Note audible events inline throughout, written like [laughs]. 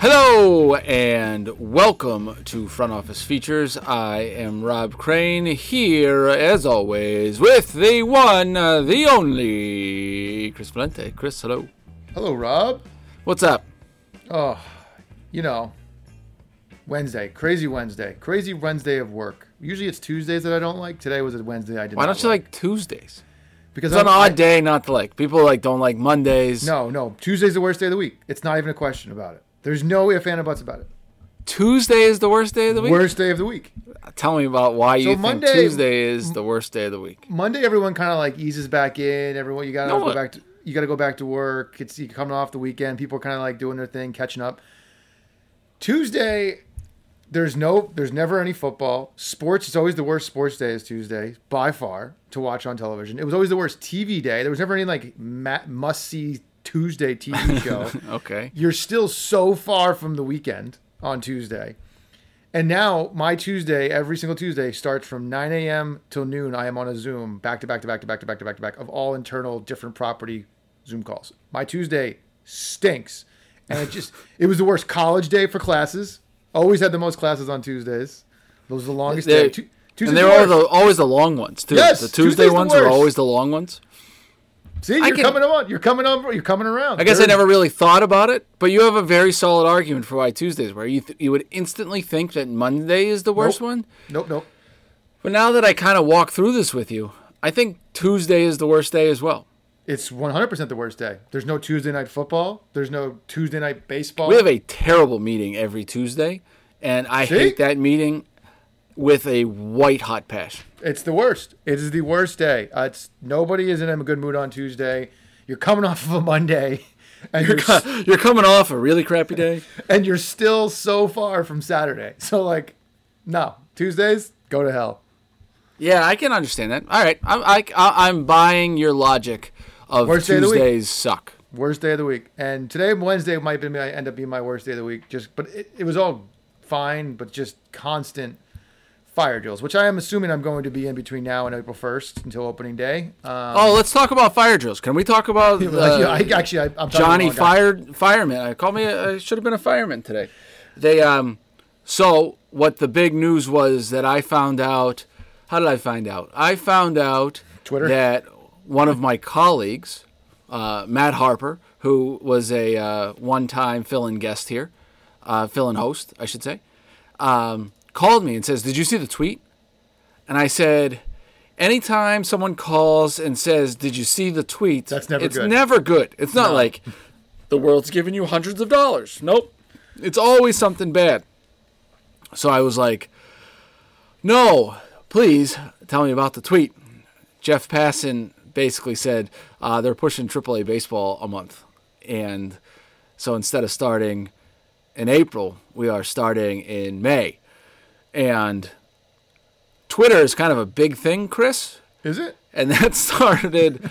Hello and welcome to Front Office Features. I am Rob Crane here, as always, with the one, uh, the only Chris Valente. Chris, hello. Hello, Rob. What's up? Oh, you know, Wednesday, crazy Wednesday, crazy Wednesday of work. Usually it's Tuesdays that I don't like. Today was a Wednesday I didn't. Why don't you like Tuesdays? Because It's an I'm- odd I- day not to like. People like don't like Mondays. No, no, Tuesday's the worst day of the week. It's not even a question about it. There's no if and buts about it. Tuesday is the worst day of the week. Worst day of the week. Tell me about why you Monday- think Tuesday is the worst day of the week. Monday, everyone kind of like eases back in. Everyone, you gotta No, go what- back to you gotta go back to work. It's you coming off the weekend. People are kind of like doing their thing, catching up. Tuesday, there's no, there's never any football. Sports, it's always the worst sports day is Tuesday by far to watch on television. It was always the worst TV day. There was never any like must see Tuesday TV [laughs] show. Okay. You're still so far from the weekend on Tuesday. And now my Tuesday, every single Tuesday, starts from 9 a.m. till noon. I am on a Zoom back to back to back to back to back to back to back of all internal different property Zoom calls. My Tuesday stinks. And it just it was the worst college day for classes. Always had the most classes on Tuesdays. Those are the longest They- day. Tu- Tuesday's and they the worst. the, always the long ones too. Yes, the Tuesday Tuesday's the ones are worst. always the long ones. See, you're can- coming on. You're coming on. You're coming around. I guess I never really thought about it, but you have a very solid argument for why Tuesdays, where you th- you would instantly think that Monday is the worst Nope. one. Nope, nope. But now that I kind of walk through this with you, I think Tuesday is the worst day as well. It's 100% the worst day. There's no Tuesday night football. There's no Tuesday night baseball. We have a terrible meeting every Tuesday, and I See? hate that meeting with a white hot passion. It's the worst. It is the worst day. Uh, it's nobody is in a good mood on Tuesday. You're coming [laughs] off of a Monday, and you're, s- You're coming off a really crappy day. [laughs] and you're still so far from Saturday. So like, no Tuesdays go to hell. Yeah, I can understand that. All right, I'm I, I, I'm buying your logic of Worst day of. Tuesdays suck. Worst day of the week. And today Wednesday might be end up being my worst day of the week. Just but it, it was all fine, but just constant fire drills, which I am assuming I'm going to be in between now and April 1st until opening day. Um, Oh, let's talk about fire drills. Can we talk about [laughs] uh, yeah, I, actually, I, Johnny fired fireman. I called me. I should have been a fireman today. They um. So what the big news was that I found out. How did I find out? I found out Twitter? that one of my colleagues, uh, Matt Harper, who was a uh, one-time fill-in guest here, uh, fill-in host, I should say, um, called me and says, "Did you see the tweet?" And I said, anytime someone calls and says, "Did you see the tweet?" That's never it's good. never good. It's not like the world's giving you hundreds of dollars. Nope. It's always something bad. So I was like, "No, please tell me about the tweet." Jeff Passan basically said uh, they're pushing AAA baseball a month, and so instead of starting in April, we are starting in May, and Twitter is kind of a big thing, Chris, Is it? and that [laughs] started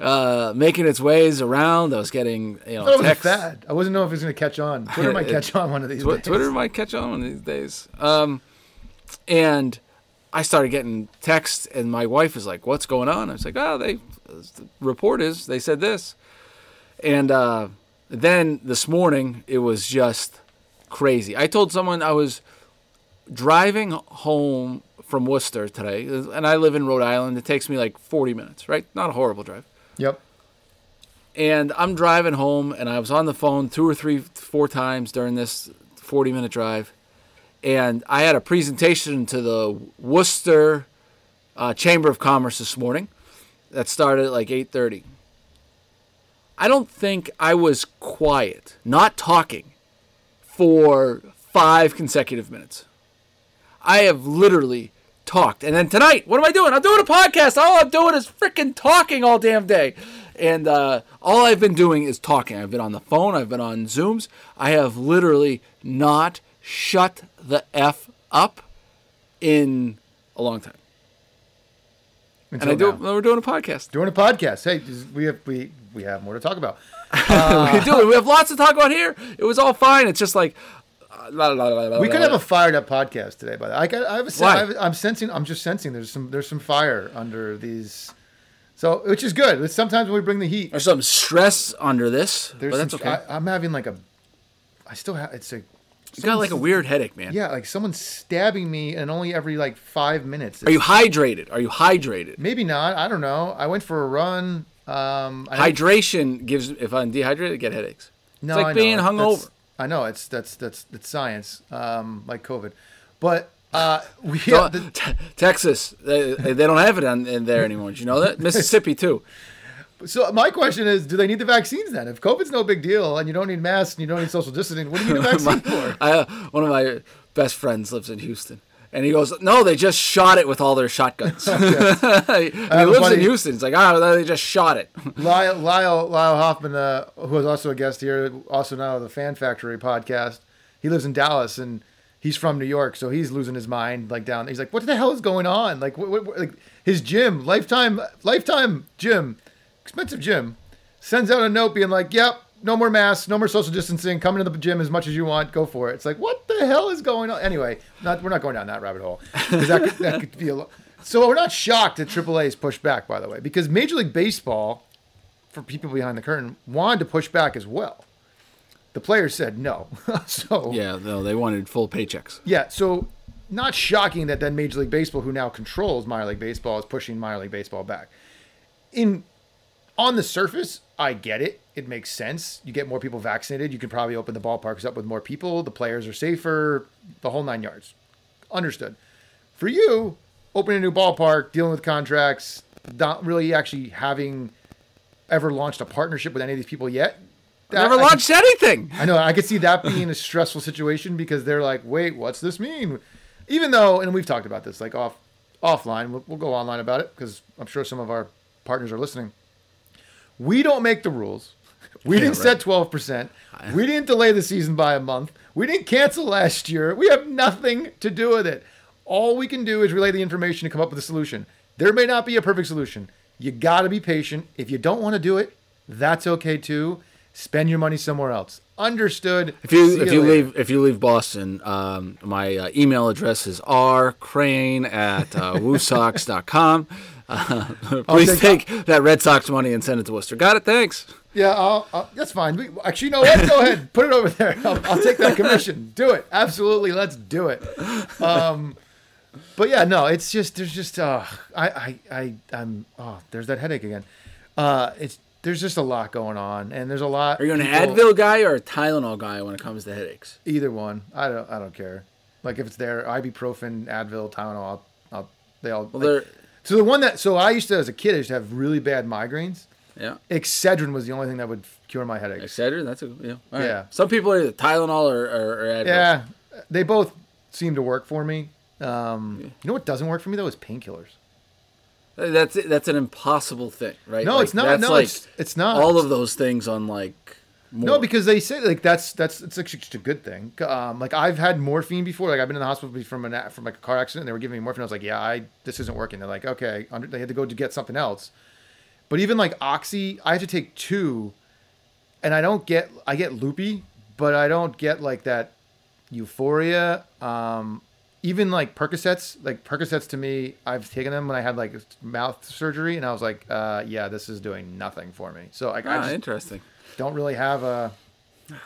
uh, making its ways around. I was getting you I know it was fad. I wasn't know if it was going to catch on. Twitter might [laughs] catch on one of these days. Twitter might catch on one of these days. Um, and I started getting texts, and my wife was like, "What's going on?" I was like, "Oh, they the report is they said this," and uh, then this morning it was just crazy. I told someone I was driving home from Worcester today, and I live in Rhode Island. It takes me like 40 minutes, right? Not a horrible drive. Yep. And I'm driving home, and I was on the phone two or three, four times during this 40 minute drive. And I had a presentation to the Worcester uh, Chamber of Commerce this morning. that started at like 8:30. I don't think I was quiet, not talking, for five consecutive minutes. I have literally talked. And then tonight, what am I doing? I'm doing a podcast. All I'm doing is freaking talking all damn day. And uh, all I've been doing is talking. I've been on the phone, I've been on Zooms. I have literally not shut the F up in a long time. And I do, now. we're doing a podcast. doing a podcast. Hey, we have we we have more to talk about. [laughs] we do. We have lots to talk about here. It was all fine. It's just like. La, la, la, We could have a fired up podcast today, but I got I have a? I have, I'm sensing I'm just sensing there's some there's some fire under these, so which is good. It's sometimes when we bring the heat, There's some stress under this, there's but that's some, okay. I, I'm having like a, I still have it's a. you got like a weird headache, man. Yeah, like someone's stabbing me, and only every like five minutes. Are you hydrated? Are you hydrated? Maybe not. I don't know. I went for a run. Um, I Hydration gives. If I'm dehydrated, I get headaches. No, it's like I know. being That's- hungover. I know it's that's that's that's science, um, like COVID. But uh, we [laughs] the, Te- Texas, they, they don't have it on, in there anymore. Did you know that? [laughs] Mississippi too. so my question is, do they need the vaccines then? If COVID's no big deal and you don't need masks and you don't need social distancing, what do you need a [laughs] vaccine for? I, uh, one of my best friends lives in Houston, and he goes, "No, they just shot it with all their shotguns." [laughs] [laughs] he lives a in Houston. It's like, ah, they just shot it. [laughs] Lyle, Lyle, Lyle Hoffman, uh, who is also a guest here, also now of the Fan Factory podcast. He lives in Dallas and he's from New York, so he's losing his mind. Like down, he's like, "What the hell is going on?" Like, what, what, what- like his gym, lifetime, lifetime gym, expensive gym, sends out a note being like, "Yep, no more masks, no more social distancing. Come into the gym as much as you want. Go for it." It's like, what the hell is going on? Anyway, not we're not going down that rabbit hole that could, that could be a. Lo- so we're not shocked that AAA is pushed back, by the way, because Major League Baseball for people behind the curtain wanted to push back as well. The players said no. [laughs] so yeah, no, they wanted full paychecks. yeah, so not shocking that then Major League Baseball, who now controls minor league baseball, is pushing minor league baseball back. In on the surface, I get it. It makes sense. You get more people vaccinated, you can probably open the ballparks up with more people. The players are safer, the whole nine yards. Understood. For you, opening a new ballpark, dealing with contracts, not really actually having ever launched a partnership with any of these people yet. that- Never I launched anything. I know. I could see that being a stressful situation because they're like, "Wait, what's this mean?" Even though, and we've talked about this, like off offline. We'll, we'll go online about it because I'm sure some of our partners are listening. We don't make the rules. We didn't set twelve percent. We didn't delay the season by a month. We didn't cancel last year. We have nothing to do with it. All we can do is relay the information to come up with a solution. There may not be a perfect solution. You got to be patient. If you don't want to do it, that's okay too. Spend your money somewhere else. Understood. If you See if you later. leave if you leave Boston, um, my uh, email address is rcrane at uh, [laughs] woosox.com. Uh, please take take that Red Sox money and send it to Worcester. Got it? Thanks. Yeah, I'll, I'll, that's fine. We, actually, you know what? Go ahead, put it over there. I'll, I'll take that commission. Do it. Absolutely, let's do it. Um, but yeah, no, it's just there's just uh, I I I I'm oh there's that headache again. Uh, it's there's just a lot going on, and there's a lot. Are you an people- Advil guy or a Tylenol guy when it comes to headaches? Either one. I don't. I don't care. Like if it's there, ibuprofen, Advil, Tylenol. I'll, I'll, they all. Well, like- they're so the one that so I used to as a kid I used to have really bad migraines. Yeah. Excedrin was the only thing that would cure my headaches. Excedrin, that's a yeah. all right. Yeah. Some people are either Tylenol or, or, or Advil. Yeah, they both seem to work for me. Um, you know what doesn't work for me though is painkillers. That's that's an impossible thing, right? No, Like, it's not. No, like it's it's not. all of those things on like. More. No, because they say like that's that's it's actually just a good thing. Um, like I've had morphine before. Like I've been in the hospital from an a- from like a car accident. And they were giving me morphine. I was like, yeah, I this isn't working. They're like, okay, under, they had to go to get something else. But even like oxy, I have to take two, and I don't get I get loopy, but I don't get like that euphoria. Um, even like Percocets, like Percocets to me, I've taken them when I had like mouth surgery, and I was like, uh, yeah, this is doing nothing for me. So like, I Ah, just interesting. don't really have a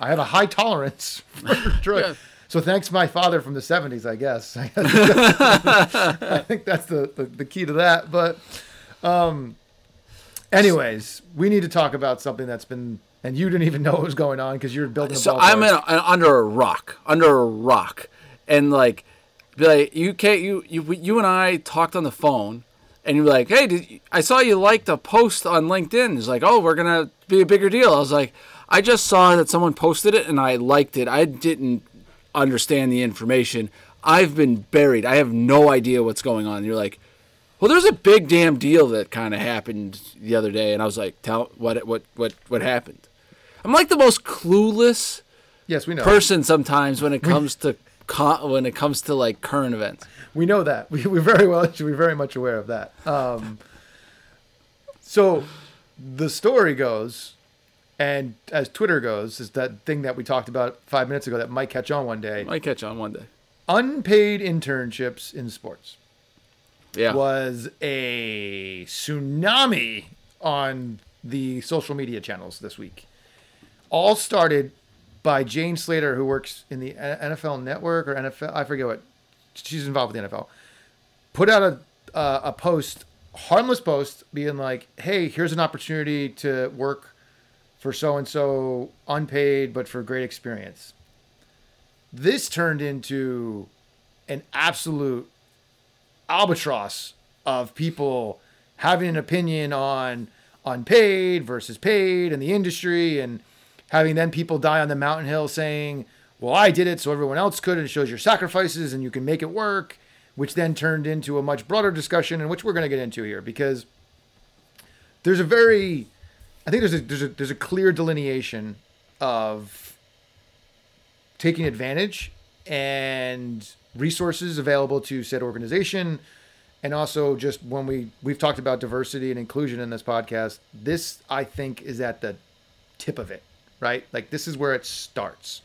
I have a high tolerance [laughs] for [laughs] drug. Yeah. So thanks my father from the 70s, I guess. [laughs] I think that's the, the, the key to that. But um anyways, we need to talk about something that's been and you didn't even know what was going on because you're building a So. I'm in a, under a rock, under a rock, and like, be like you can't you you you and I talked on the phone, and you're like, "Hey, did you, I saw you liked a post on LinkedIn?" It's like, "Oh, we're gonna be a bigger deal." I was like, "I just saw that someone posted it and I liked it. I didn't understand the information. I've been buried. I have no idea what's going on." And you're like, "Well, there's a big damn deal that kind of happened the other day," and I was like, "Tell what what what what happened?" I'm like the most clueless Yes, we know. person sometimes when it comes to co- when it comes to like current events. We know that. [laughs] We, we're very well. [laughs] We're very much aware of that. Um, so, the story goes, and as Twitter goes, is that thing that we talked about five minutes ago that might catch on one day. Might catch on one day. Unpaid internships in sports Yeah. was a tsunami on the social media channels this week. All started by Jane Slater, who works in the NFL Network or NFL. I forget what. She's involved with the NFL. Put out a uh, a post, harmless post, being like, "Hey, here's an opportunity to work for so and so, unpaid but for great experience." This turned into an absolute albatross of people having an opinion on unpaid versus paid in the industry and having then people die on the mountain hill saying well i did it so everyone else could and it shows your sacrifices and you can make it work which then turned into a much broader discussion and which we're going to get into here because there's a very i think there's a there's a there's a clear delineation of taking advantage and resources available to said organization. And also just when we we've talked about diversity and inclusion in this podcast this i think is at the tip of it right? Like this is where it starts.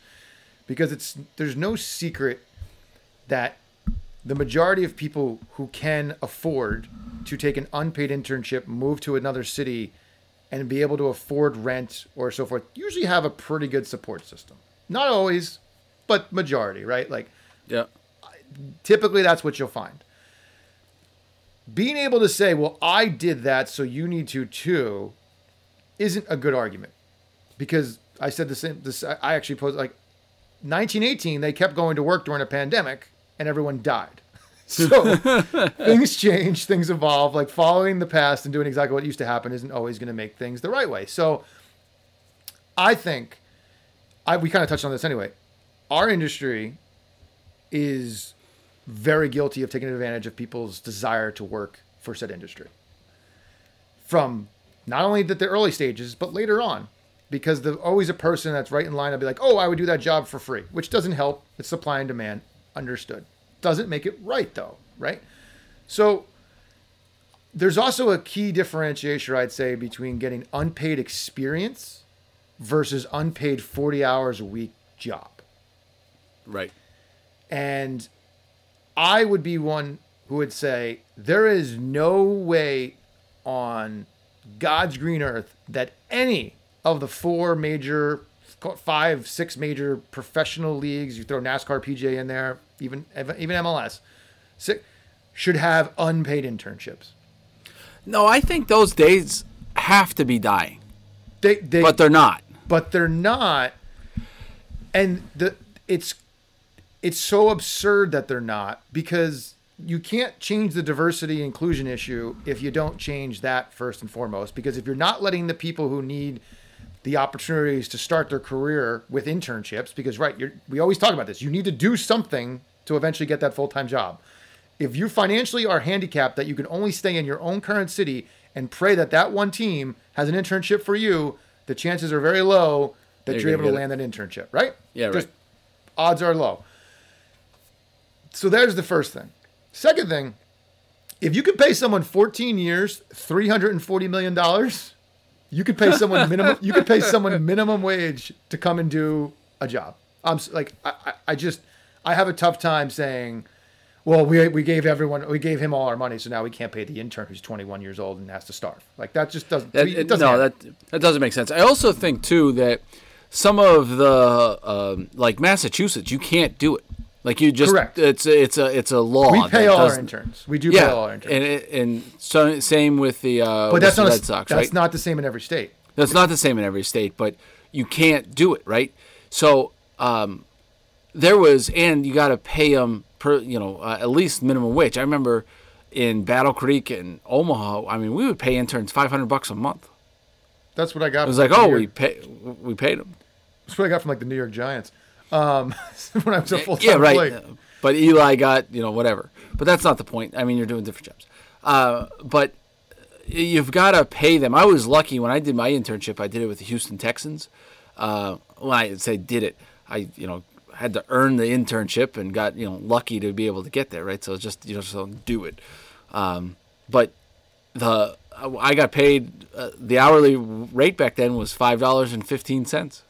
Because it's there's no secret that the majority of people who can afford to take an unpaid internship move to another city and be able to afford rent or so forth usually have a pretty good support system. Not always but majority right? Like Yeah. Typically that's what you'll find. Being able to say well i did that so you need to too isn't a good argument. Because i said the same this i actually posed like 1918 they kept going to work during a pandemic and everyone died. [laughs] So [laughs] things change things evolve like following the past and doing exactly what used to happen isn't always going to make things the right way. So i think i we kind of touched on this anyway. Our industry is very guilty of taking advantage of people's desire to work for said industry. From not only the, the early stages but later on. Because there's always a person that's right in line to be like oh i would do that job for free which doesn't help. It's supply and demand. Understood. Doesn't make it right though right? So there's also a key differentiation i'd say between getting unpaid experience versus unpaid 40 hours a week job. Right. and I would be one who would say there is no way on God's green earth that any of the four major, five, six major professional leagues, you throw NASCAR, PJ in there, even even MLS, si- should have unpaid internships. No, I think those days have to be dying, They, they, but they're not. but they're not and the it's it's so absurd that they're not because you can't change the diversity inclusion issue if you don't change that first and foremost because if you're not letting the people who need the opportunities to start their career with internships because right you're, we always talk about this you need to do something to eventually get that full-time job. If you financially are handicapped that you can only stay in your own current city and pray that that one team has an internship for you the chances are very low that You're you're, able to land that internship right? Yeah, Just right. odds are low so there's the first thing second thing if you could pay someone 14 years 340 million dollars you could pay someone minimum you could pay someone [laughs] minimum wage to come and do a job i'm like i, I, just i have a tough time saying well we, we gave everyone we gave him all our money so now we can't pay the intern who's 21 years old and has to starve like that just doesn't That, it doesn't no, happen. that that doesn't make sense. I also think too that some of the um, like Massachusetts, you can't do it. Like you just Correct. it's it's a it's a law. we pay all our interns we do Yeah, pay all our interns and it- and so same with the uh, but that's not the a, Red Sox, that's right? not the same in every state That's not the same in every state, but you can't do it, right? So um, there was, and you got to pay them per, you know, uh, at least minimum wage. I remember in Battle Creek and Omaha, I mean, we would pay interns 500 bucks a month. That's what I got. It was from like, oh, we pay, we paid them. That's what I got from like the New York Giants. Um, [laughs] when I was a full time Yeah, right. employee. But Eli got you know whatever. But that's not the point. I mean, you're doing different jobs. Uh, but you've got to pay them. I was lucky when I did my internship. I did it with the Houston Texans. Uh, when I say did it, I you know had to earn the internship and got you know lucky to be able to get there. Right. So it's just you know don't do it. Um, but the I got paid uh, the hourly rate back then was five dollars and fifteen cents,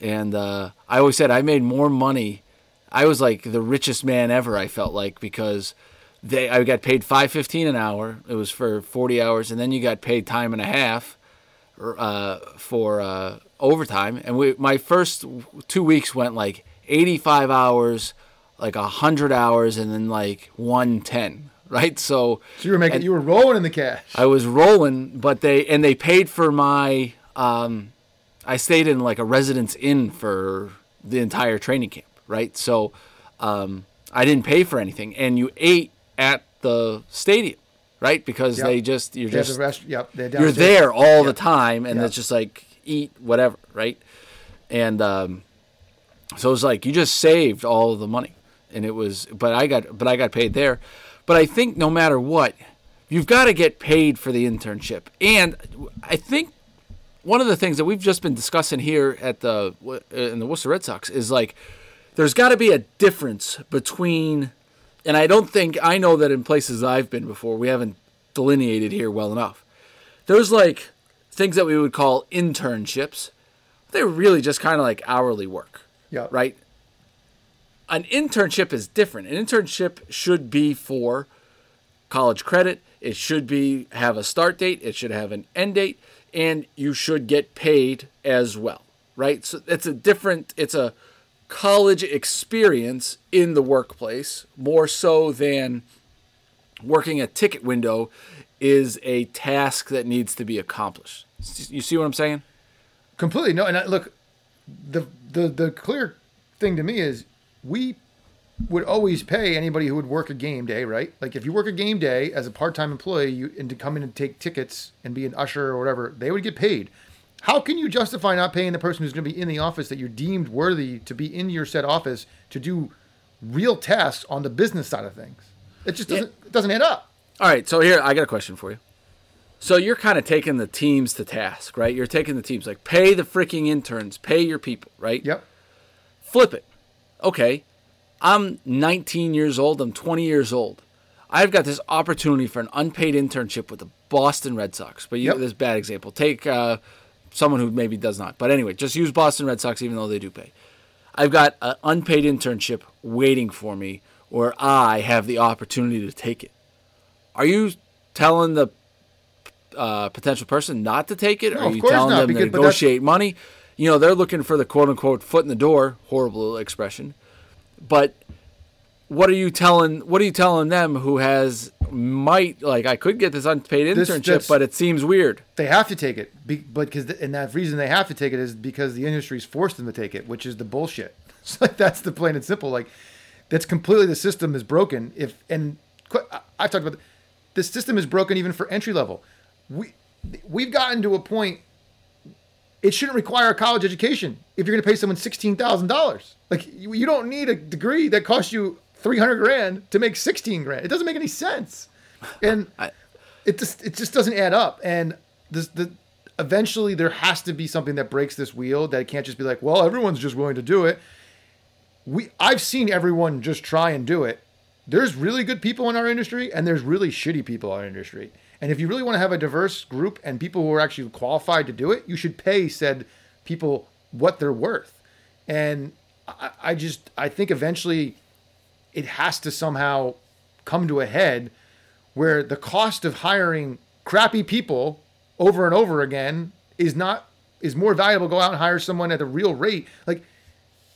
and uh, I always said I made more money. I was like the richest man ever. I felt like because they I got paid five fifteen an hour. It was for forty hours, and then you got paid time and a half uh, for uh, overtime. And we my first two weeks went like eighty five hours, like hundred hours, and then like one ten. [laughs] Right, so So you were making, you were rolling in the cash. I was rolling, but they and they paid for my. Um, I stayed in like a residence inn for the entire training camp, right? So um, I didn't pay for anything, and you ate at the stadium, right? Because Yep. they just you're had just rest, yep, you're there all the time, and Yep. it's just like eat whatever, right? And um, so it was like you just saved all of the money, and it was. But I got, but I got paid there. But I think no matter what, you've got to get paid for the internship, and I think one of the things that we've just been discussing here at the uh, in the Worcester Red Sox is like there's got to be a difference between and I don't think I know that in places I've been before we haven't delineated here well enough. There's like things that we would call internships. They're really just kind of like hourly work. Yep. Right? An internship is different. An internship should be for college credit. It should be have a start date. It should have an end date, and you should get paid as well, right? So it's a different. It's a college experience in the workplace more so than working a ticket window is a task that needs to be accomplished. You see what I'm saying? Completely no. And I, look, the the the clear thing to me is we would always pay anybody who would work a game day, right? Like if you work a game day as a part-time employee, you and to come in and take tickets and be an usher or whatever, they would get paid. How can you justify not paying the person who's going to be in the office that you're deemed worthy to be in your said office to do real tasks on the business side of things? It just doesn't it doesn't add up. All right, so here I got a question for you. So you're kind of taking the teams to task, right? You're taking the teams like pay the freaking interns, pay your people, right? Yep. Flip it. Okay, I'm 19 years old. I'm 20 years old. I've got this opportunity for an unpaid internship with the Boston Red Sox. But you, Yep. this bad example. Take uh, someone who maybe does not. But anyway, just use Boston Red Sox, even though they do pay. I've got an unpaid internship waiting for me, where I have the opportunity to take it. Are you telling the uh, potential person not to take it? No, are you telling not, them to because- that's- negotiate money? You know, they're looking for the quote unquote foot in the door. Horrible expression. But what are you telling? What are you telling them who has might like I could get this unpaid internship, that's- but it seems weird. They have to take it, be, but because and that reason they have to take it is because the industry's forced them to take it, which is the bullshit. [laughs] It's like that's the plain and simple. Like that's completely the system is broken. If and I- I've talked about the system is broken even for entry level. We we've gotten to a point. It shouldn't require a college education if you're going to pay someone sixteen thousand dollars. Like you, you don't need a degree that costs you three hundred grand to make sixteen grand. It doesn't make any sense. And [laughs] it just it just doesn't add up and this the eventually there has to be something that breaks this wheel that it can't just be like well everyone's just willing to do it we i've seen everyone just try and do it there's really good people in our industry and there's really shitty people in our industry and if you really want to have a diverse group and people who are actually qualified to do it you should pay said people what they're worth. And i, I just i think eventually it has to somehow come to a head where the cost of hiring crappy people over and over again is not is more valuable go out and hire someone at a real rate. Like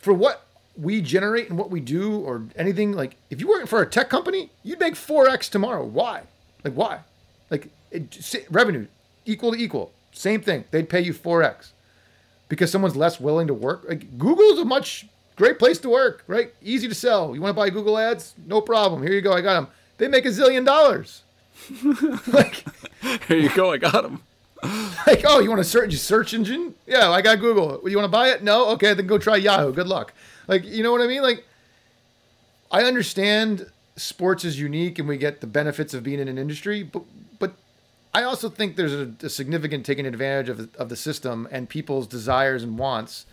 for what we generate and what we do or anything like if you work for a tech company you'd make 4x tomorrow. Why? Like why like it, revenue equal to equal same thing they'd pay you 4x because someone's less willing to work. Like Google's a much great place to work, right? Easy to sell. You want to buy Google ads? No problem. Here you go. I got them. they make a zillion dollars. [laughs] like, Here you go. I got them. [laughs] like, oh, you want a search search engine? Yeah, I got Google. You want to buy it? No, okay, then go try Yahoo. Good luck. Like, you know what I mean? Like, I understand sports is unique and we get the benefits of being in an industry, but I also think there's a, a significant taking advantage of of the system and people's desires and wants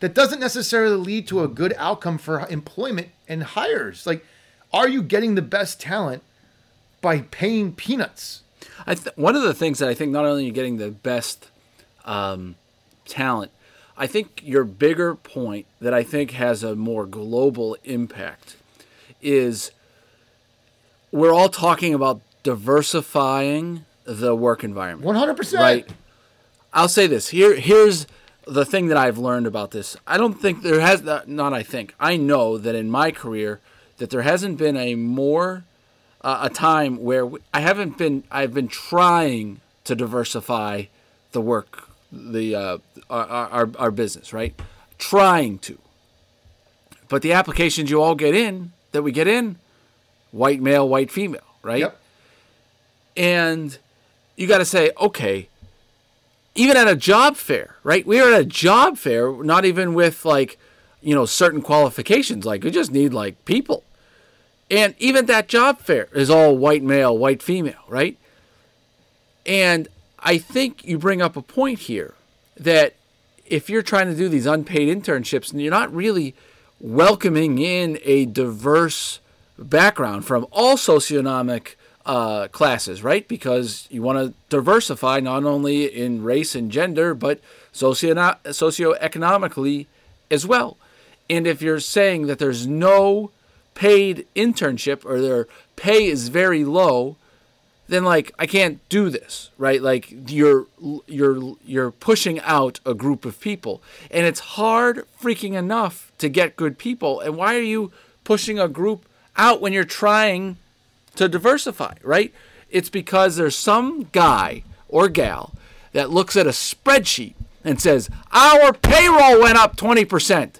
that doesn't necessarily lead to a good outcome for employment and hires. Like, are you getting the best talent by paying peanuts? I th- one of the things that I think not only are you getting the best um, talent, I think your bigger point that I think has a more global impact is we're all talking about diversifying the work environment. One hundred percent. Right. I'll say this. Here here's the thing that I've learned about this. I don't think there has not I think. I know that in my career that there hasn't been a more uh, a time where I haven't been I've been trying to diversify the work the uh, our, our our business, right? Trying to. But the applications you all get in that we get in white male, white female, right? Yep. And you got to say, okay, even at a job fair, right? We are at a job fair, not even with like, you know, certain qualifications. Like, we just need like people. And even that job fair is all white male, white female, right? And I think you bring up a point here that if you're trying to do these unpaid internships and you're not really welcoming in a diverse background from all socioeconomic uh, classes, right? Because you want to diversify not only in race and gender, but socio socioeconomically as well. And if you're saying that there's no paid internship or their pay is very low, then like I can't do this, right? Like you're you're you're pushing out a group of people, and it's hard freaking enough to get good people. And why are you pushing a group out when you're trying to diversify, right? It's because there's some guy or gal that looks at a spreadsheet and says, Our payroll went up 20%.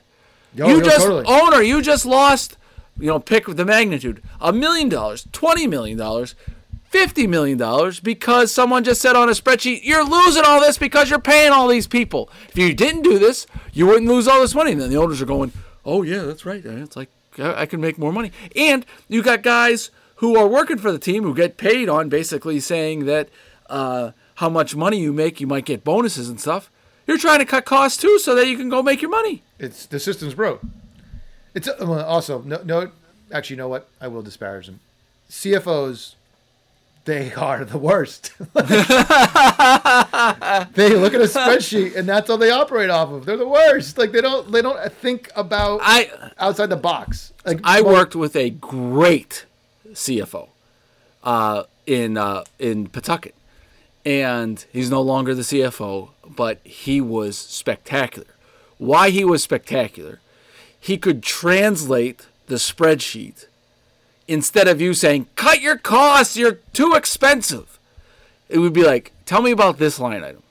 Yo, you yo, just, totally. owner, you just lost, you know, pick the magnitude, a million dollars, $20 million, $50 million because someone just said on a spreadsheet, You're losing all this because you're paying all these people. If you didn't do this, you wouldn't lose all this money. And then the owners are going, Oh, yeah, that's right. It's like, I I can make more money. And you got guys who are working for the team who get paid on basically saying that uh, how much money you make, you might get bonuses and stuff. You're trying to cut costs too, so that you can go make your money. It's the system's broke. It's uh, well, also no no. Actually, you know what? I will disparage them. CFOs, they [laughs] are the worst. [laughs] they look at a spreadsheet and that's all they operate off of. They're the worst. Like they don't they don't think about I outside the box. Like I worked with a great CFO uh, in uh, in Pawtucket, and he's no longer the CFO, but he was spectacular. Why he was spectacular? He could translate the spreadsheet instead of you saying cut your costs, you're too expensive. It would be like, tell me about this line item.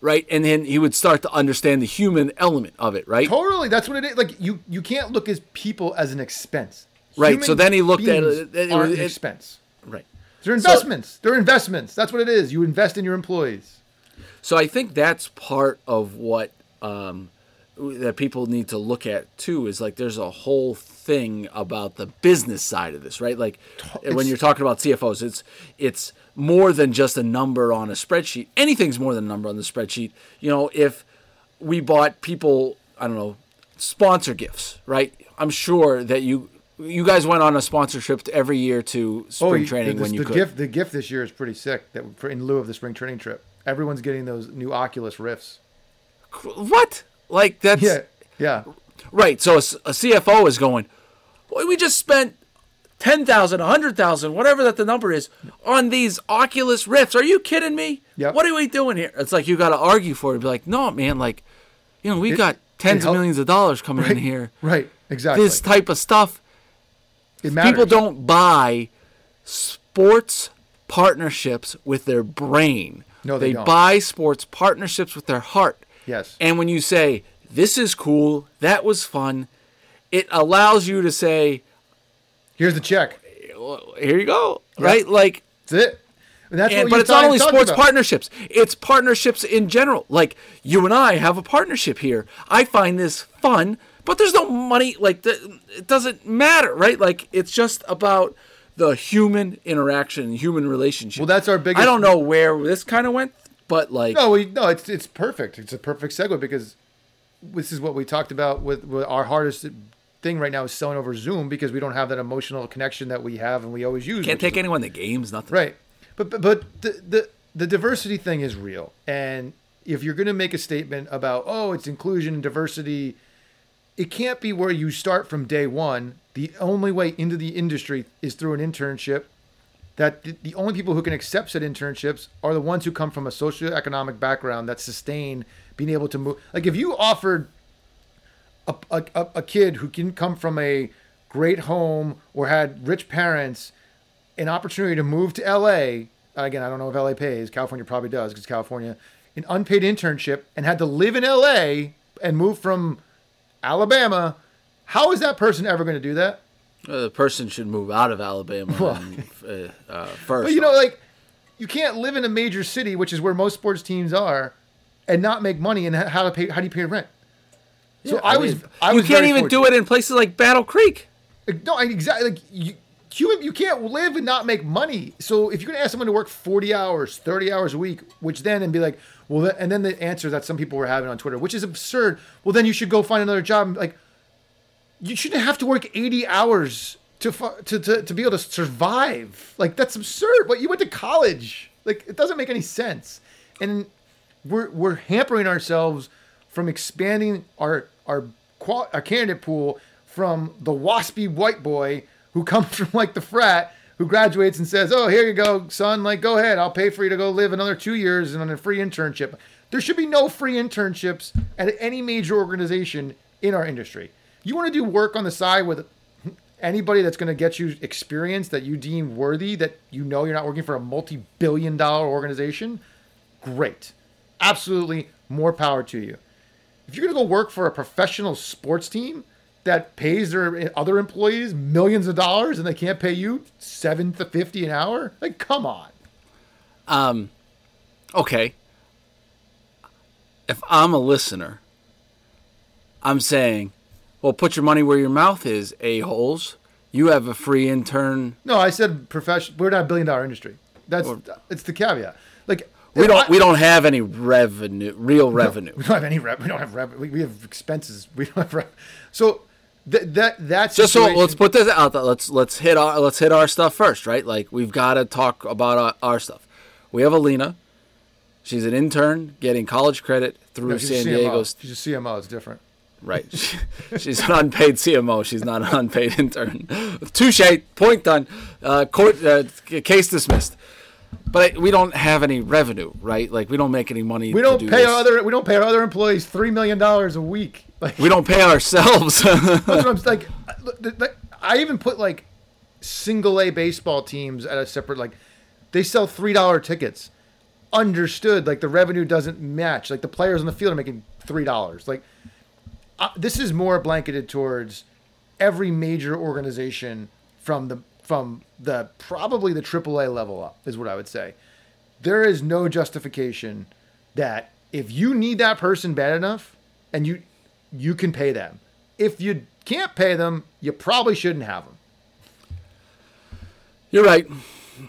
Right? And then he would start to understand the human element of it, right? Totally, that's what it is. Like you you can't look at people as an expense. Right, Human so then he looked at beings it- it- an expense. Right. They're investments. They're investments. That's what it is. You invest in your employees. So I think that's part of what um, that people need to look at too. Is like there's a whole thing about the business side of this, right? Like when you're talking about CFOs, it's it's more than just a number on a spreadsheet. Anything's more than a number on the spreadsheet. You know, if we bought people, I don't know, sponsor gifts, right? I'm sure that you you guys went on a sponsorship every year to oh, spring Oh, training when you the could. gift the gift this year is pretty sick. That for, in lieu of the spring training trip, everyone's getting those new Oculus Rifts. What? Like that's Yeah, yeah. Right. So a CFO is going, Boy, we just spent 10,000, a 100,000, whatever that the number is, on these Oculus Rifts. Are you kidding me? Yep. What are we doing here? It's like you got to argue for it. Be like, no, man, like, you know, we It- got tens of millions of dollars coming in here. Right. Exactly. This type of stuff. People don't buy sports partnerships with their brain. No, they they buy sports partnerships with their heart. Yes. And when you say, this is cool, that was fun, it allows you to say, Here's the check. here you go, right? Like, That's it. And that's and, but it's not only sports about. partnerships; it's partnerships in general. Like you and I have a partnership here. I find this fun, but there's no money. Like the, it doesn't matter, right? Like it's just about the human interaction, human relationship. Well, that's our biggest- I don't know where this kind of went, but like, No, we, no, it's it's perfect. It's a perfect segue because this is what we talked about with, with our hardest thing right now is selling over Zoom because we don't have that emotional connection that we have and we always use. can't take anyone to games, nothing. Right. But but, but the, the the diversity thing is real. And if you're going to make a statement about oh, it's inclusion and diversity, it can't be where you start from day 1. The only way into the industry is through an internship. That the- the only people who can accept said internships are the ones who come from a socioeconomic background that sustain being able to move. Like if you offered a, a, a- a kid who can come from a great home or had rich parents an opportunity to move to LA. Again, I don't know if LA pays. California probably does because California, an unpaid internship and had to live in LA and move from Alabama. How is that person ever going to do that? Uh, the person should move out of Alabama [laughs] and, uh, uh, first. But you know, like you can't live in a major city, which is where most sports teams are, and not make money. And how to pay? How do you pay rent? So I, was. I you was can't even fortunate. do it in places like Battle Creek. Like, No, I- exactly. Like you, you, you can't live and not make money. So if you're gonna ask someone to work 40 hours, 30 hours a week, which then and be like, well, and then the answer that some people were having on Twitter, which is absurd. Well, then you should go find another job. Like, you shouldn't have to work 80 hours to to to, to be able to survive. Like that's absurd. But you went to college. Like it doesn't make any sense. And we're we're hampering ourselves from expanding our our qual- our candidate pool from the waspy white boy who comes [laughs] from like the frat who graduates and says, "Oh, here you go, son. Like, go ahead. I'll pay for you to go live another two years and on a free internship." There should be no free internships at any major organization in our industry. You want to do work on the side with anybody that's going to get you experience that you deem worthy, that you know you're not working for a multi-billion dollar organization, great. Absolutely more power to you. If you're going to go work for a professional sports team that pays their other employees millions of dollars and they can't pay you 7 to 50 an hour, like come on. Um, Okay. If I'm a listener, I'm saying, well, put your money where your mouth is, a-holes. You have a free intern. No, I said professional. We're not a billion dollar industry. That's it's the caveat. Like We don't I- we don't have any revenue, real revenue. We don't have any rev. We don't have rev. We, we have expenses. We don't have rev. So th- that that's Just so let's put this out. there. Let's let's hit our let's hit our stuff first, right? Like we've got to talk about our, our stuff. We have Alina. She's an intern getting college credit through San Diego's. She's a CMO. It's different. Right. [laughs] She's an unpaid CMO. She's not an unpaid [laughs] intern. Touche. Point done. Uh, court uh, case dismissed. But I, we don't have any revenue, right? Like we don't make any money. We don't do pay this. our other. We don't pay our other employees three million dollars a week. [laughs] Like We don't pay ourselves. [laughs] that's what I'm like. like, I even put like single A baseball teams at a separate like. They sell three dollar tickets. Understood. Like the revenue doesn't match. Like the players on the field are making three dollars. Like uh, this is more blanketed towards every major organization from the from the probably the AAA level up is what I would say. There is no justification that if you need that person bad enough and you you can pay them. If you can't pay them, you probably shouldn't have them. You're right.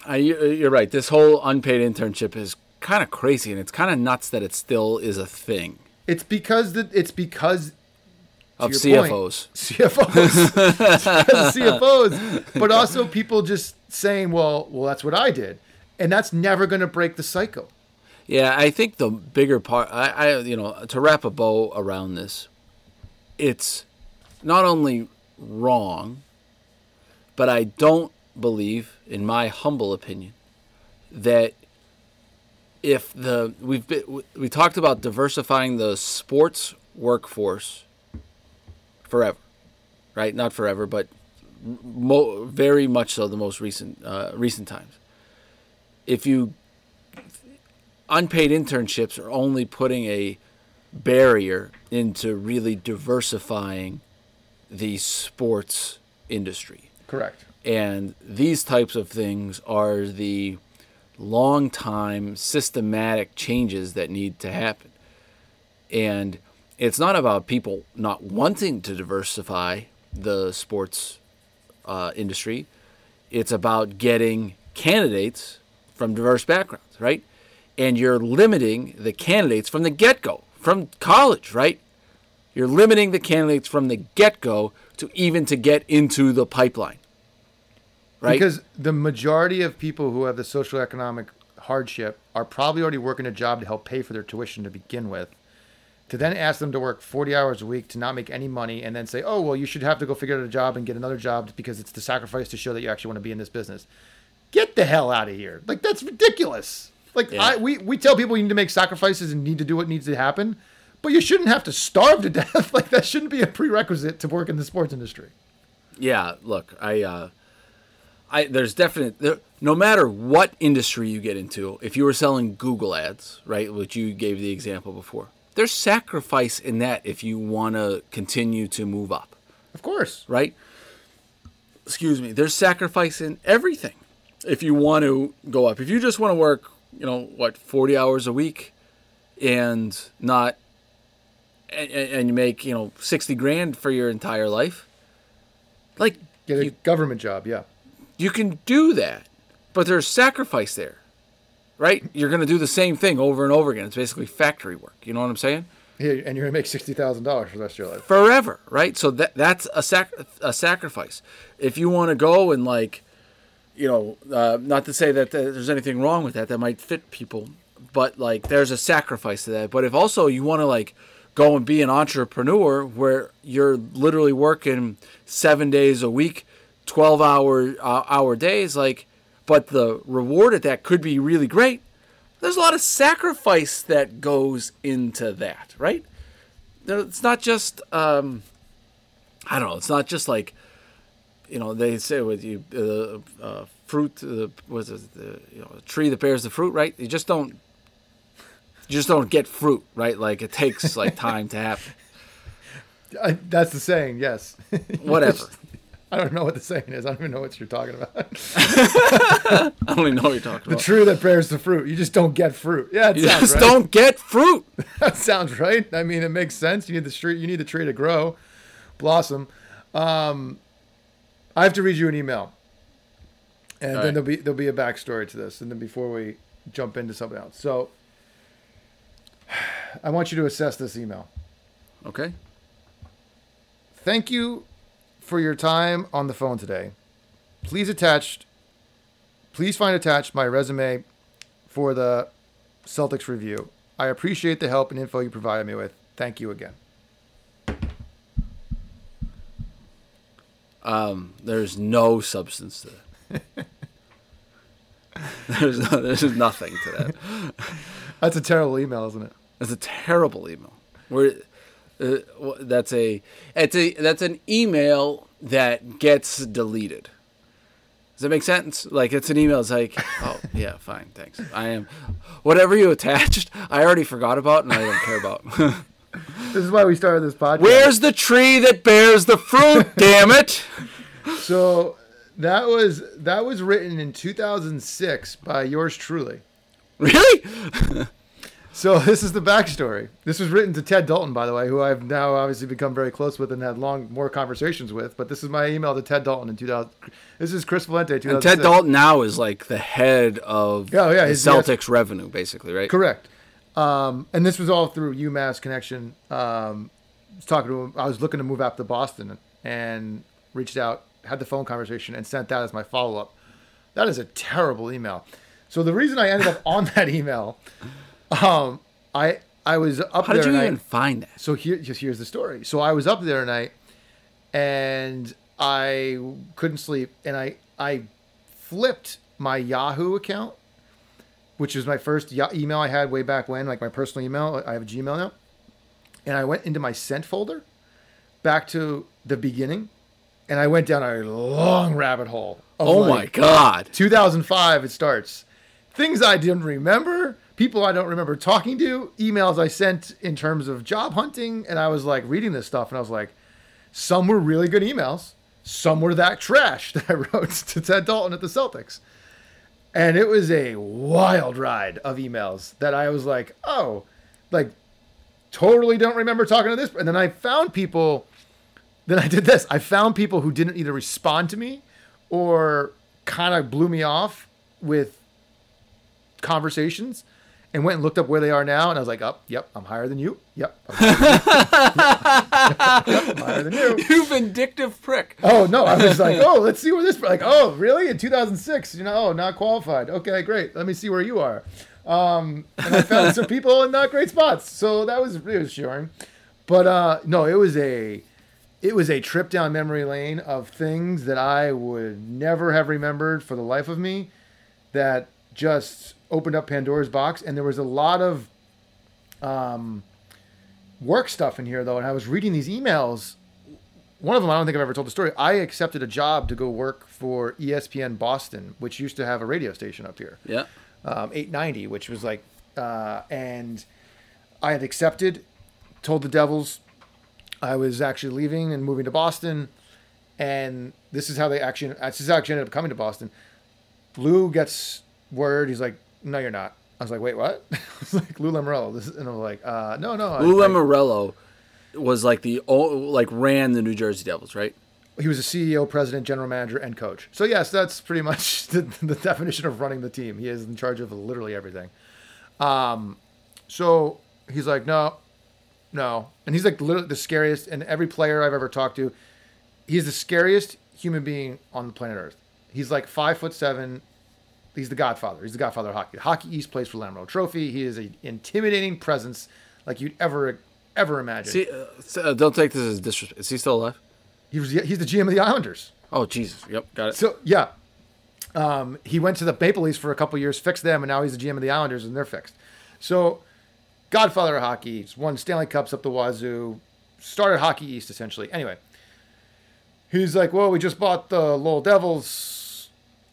I, you're right. This whole unpaid internship is kind of crazy, and it's kind of nuts that it still is a thing It's because that it's because of your point, CFOs. [laughs] CFOs, It's [laughs] because of CFOs, but also people just saying, "Well, well, that's what I did," and that's never going to break the cycle. Yeah, I think the bigger part, I, I, you know, to wrap a bow around this, it's not only wrong, but I don't believe, in my humble opinion, that if the we've been, we talked about diversifying the sports workforce forever, right? Not forever, but mo- very much so the most recent uh, recent times. If you unpaid internships are only putting a barrier into really diversifying the sports industry. Correct. And these types of things are the long time systematic changes that need to happen. And it's not about people not wanting to diversify the sports uh, industry. It's about getting candidates from diverse backgrounds, right? And you're limiting the candidates from the get go, from college, right? You're limiting the candidates from the get go to even to get into the pipeline, right? Because the majority of people who have the social economic hardship are probably already working a job to help pay for their tuition to begin with. To then ask them to work 40 hours a week to not make any money and then say, oh, well, you should have to go figure out a job and get another job because it's the sacrifice to show that you actually want to be in this business. Get the hell out of here. Like, that's ridiculous. Like, Yeah. I, we, we tell people you need to make sacrifices and need to do what needs to happen, but you shouldn't have to starve to [laughs] death. like, that shouldn't be a prerequisite to work in the sports industry. yeah look i uh i there's definite there, no matter what industry you get into if you were selling google ads right which you gave the example before there's sacrifice in that if you want to continue to move up Of course. right excuse me there's sacrifice in everything if you want to go up if you just want to work you know what 40 hours a week and not and, and you make you know 60 grand for your entire life like Get a you, government job, yeah. you can do that but there's sacrifice there right you're going to do the same thing over and over again it's basically factory work you know what i'm saying Here, and you're gonna make sixty thousand dollars for the rest of your life. forever, right? So that that's a sac- a sacrifice. If you want to go and like, you know, uh, not to say that there's anything wrong with that, that might fit people, but like there's a sacrifice to that. But if also you want to like go and be an entrepreneur where you're literally working seven days a week, twelve hour uh, hour days, like, but the reward at that could be really great. There's a lot of sacrifice that goes into that, right? it's not just um, I don't know. It's not just like you know they say with you uh, uh, fruit uh, was it the you know a tree that bears the fruit, right? You just don't you just don't get fruit, right? Like it takes like [laughs] time to happen. I, that's the saying, yes. [laughs] Whatever. I don't know what the saying is. I don't even know what you're talking about. [laughs] I don't even know what you're talking about. the tree that bears the fruit. You just don't get fruit. Yeah, it You sounds just right. don't get fruit. [laughs] That sounds right. I mean, it makes sense. You need the tree. You need the tree to grow, blossom. Um, I have to read you an email, and All then right. there'll be there'll be a backstory to this, and then before we jump into something else. So, [sighs] I want you to assess this email. Okay. Thank you for your time on the phone today. Please attached please find attached my resume for the Celtics review. I appreciate the help and info you provided me with. Thank you again. Um, there's no substance to that. [laughs] there's no, there's nothing to that. [laughs] That's a terrible email, isn't it? That's a terrible email. Where uh, that's a it's a that's an email that gets deleted. Does that make sense? Like it's an email. It's like, [laughs] oh yeah, fine, thanks. I am whatever you attached. I already forgot about and I don't care about. [laughs] This is why we started this podcast. Where's the tree that bears the fruit? [laughs] damn it! So that was that was written in 2006 by yours truly. Really? So [laughs] this is the backstory. This was written to Ted Dalton, by the way, who I've now obviously become very close with and had long more conversations with. But this is my email to Ted Dalton in 2000. This is Chris Valente. And Ted Dalton now is like the head of Oh, yeah, he's- Celtics revenue, basically, right? Correct. Um, and this was all through UMass connection. Um, I was talking to him. I was looking to move out to Boston and reached out, had the phone conversation, and sent that as my follow up. That is a terrible email. So the reason I ended up [laughs] on that email, um, I I was up How there. did you and I- even find that? so here, just here's the story. So I was up there tonight, and I couldn't sleep, and I I flipped my Yahoo account, which was my first ya- email I had way back when, like my personal email. I have a Gmail now, and I went into my sent folder, back to the beginning, and I went down a long rabbit hole. Oh like, my god! 2005 it starts things i didn't remember people i don't remember talking to emails i sent in terms of job hunting and i was like reading this stuff and i was like some were really good emails some were that trash [laughs] that I wrote to Ted Dalton at the Celtics. And it was a wild ride of emails that I was like, oh, like totally don't remember talking to this. And then I found people, then I did this. I found people who didn't either respond to me or kind of blew me off with conversations and went and looked up where they are now. And I was like, oh, yep, I'm higher than you. Yep. I'm higher than you. [laughs] yep, I'm higher than you. [laughs] You vindictive prick. Oh no, I was like, oh, let's see where this. Like, oh, really? In 2006, you know, oh, not qualified. Okay, great. Let me see where you are. Um, and I found some people in not great spots, so that was reassuring. But uh, no, it was a, it was a trip down memory lane of things that I would never have remembered for the life of me. That just opened up Pandora's box, and there was a lot of, um, work stuff in here though, and I was reading these emails one of them, I don't think I've ever told the story. I accepted a job to go work for ESPN Boston, which used to have a radio station up here, Yeah. um, 890, which was like, uh, and I had accepted, told the Devils I was actually leaving and moving to Boston, and this is how they actually, this is how I actually ended up coming to Boston. Lou gets word, he's like, "No, you're not." I was like, "Wait, what?" [laughs] I was like, "Lou Lamoriello," this is, and I'm like, uh, "No, no." I- Lou I- Lamoriello was like the like ran the New Jersey Devils, right? he was a CEO, president, general manager, and coach. So yes, that's pretty much [laughs] the, the definition of running the team. He is in charge of literally everything. Um, so he's like, no, no, and he's like literally the scariest. And every player I've ever talked to, he's the scariest human being on the planet Earth. He's like five foot seven. He's the Godfather. He's the Godfather of hockey. Hockey East plays for Lamoriello Trophy. He is an intimidating presence like you'd ever ever imagine. See, uh, s- uh, don't take this as disrespect. Is he still alive? he was he's the GM of the Islanders. Oh Jesus! Yep, got it. So yeah, um, he went to the Maple Leafs for a couple years, fixed them, and now he's the GM of the Islanders, and they're fixed. So, Godfather of hockey, he's won Stanley Cups up the wazoo, started Hockey East essentially. Anyway, he's like, "Well, we just bought the Lowell Devils."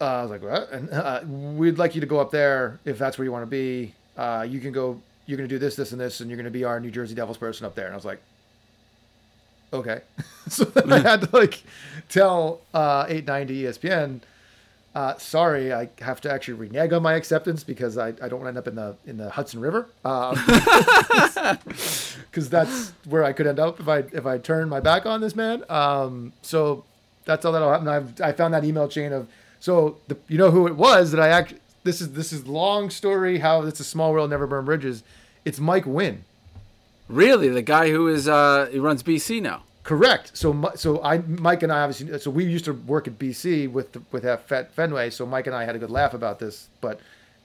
Uh, I was like, "What?" And uh, we'd like you to go up there if that's where you want to be. Uh, you can go. You're going to do this, this, and this, and you're going to be our New Jersey Devils person up there. And I was like, okay. [laughs] so then I had to like tell uh, 890 ESPN, uh, sorry, I have to actually renege on my acceptance because I, I don't want to end up in the in the Hudson River. [laughs] Because that's where I could end up if I if I turn my back on this man. Um, so that's all that'll happen. I've I found that email chain of so the you know who it was that I act. This is this is long story how it's a small world never burn bridges. It's Mike Wynn. Really, the guy who is uh, he runs BC now. Correct. So, so I, Mike and I obviously, so we used to work at BC with the, with that Fet Fenway. So Mike and I had a good laugh about this, but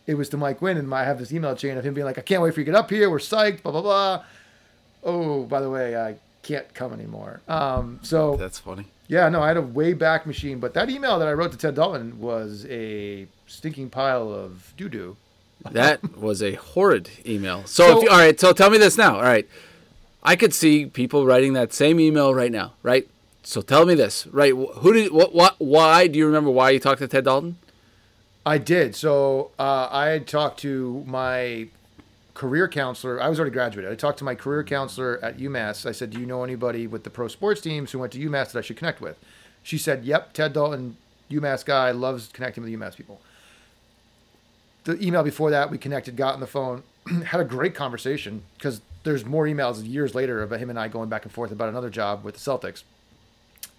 it was to Mike Wynn, and I have this email chain of him being like, "I can't wait for you to get up here. We're psyched." Blah blah blah. Oh, by the way, I can't come anymore. Um, so That's funny. Yeah, no, I had a way back machine, but that email that I wrote to Ted Dalton was a stinking pile of doo doo. That [laughs] was a horrid email. So, So- if you, all right, so tell me this now. All right, I could see people writing that same email right now, right? So tell me this, right? Who did what? What? Why do you remember why you talked to Ted Dalton? I did. So uh, I had talked to my career counselor. I was already graduated. I talked to my career mm-hmm. counselor at UMass. I said, "Do you know anybody with the pro sports teams who went to UMass that I should connect with?" She said, "Yep, Ted Dalton, UMass guy, loves connecting with UMass people." The email before that, we connected, got on the phone, [clears throat] had a great conversation because there's more emails years later about him and I going back and forth about another job with the Celtics.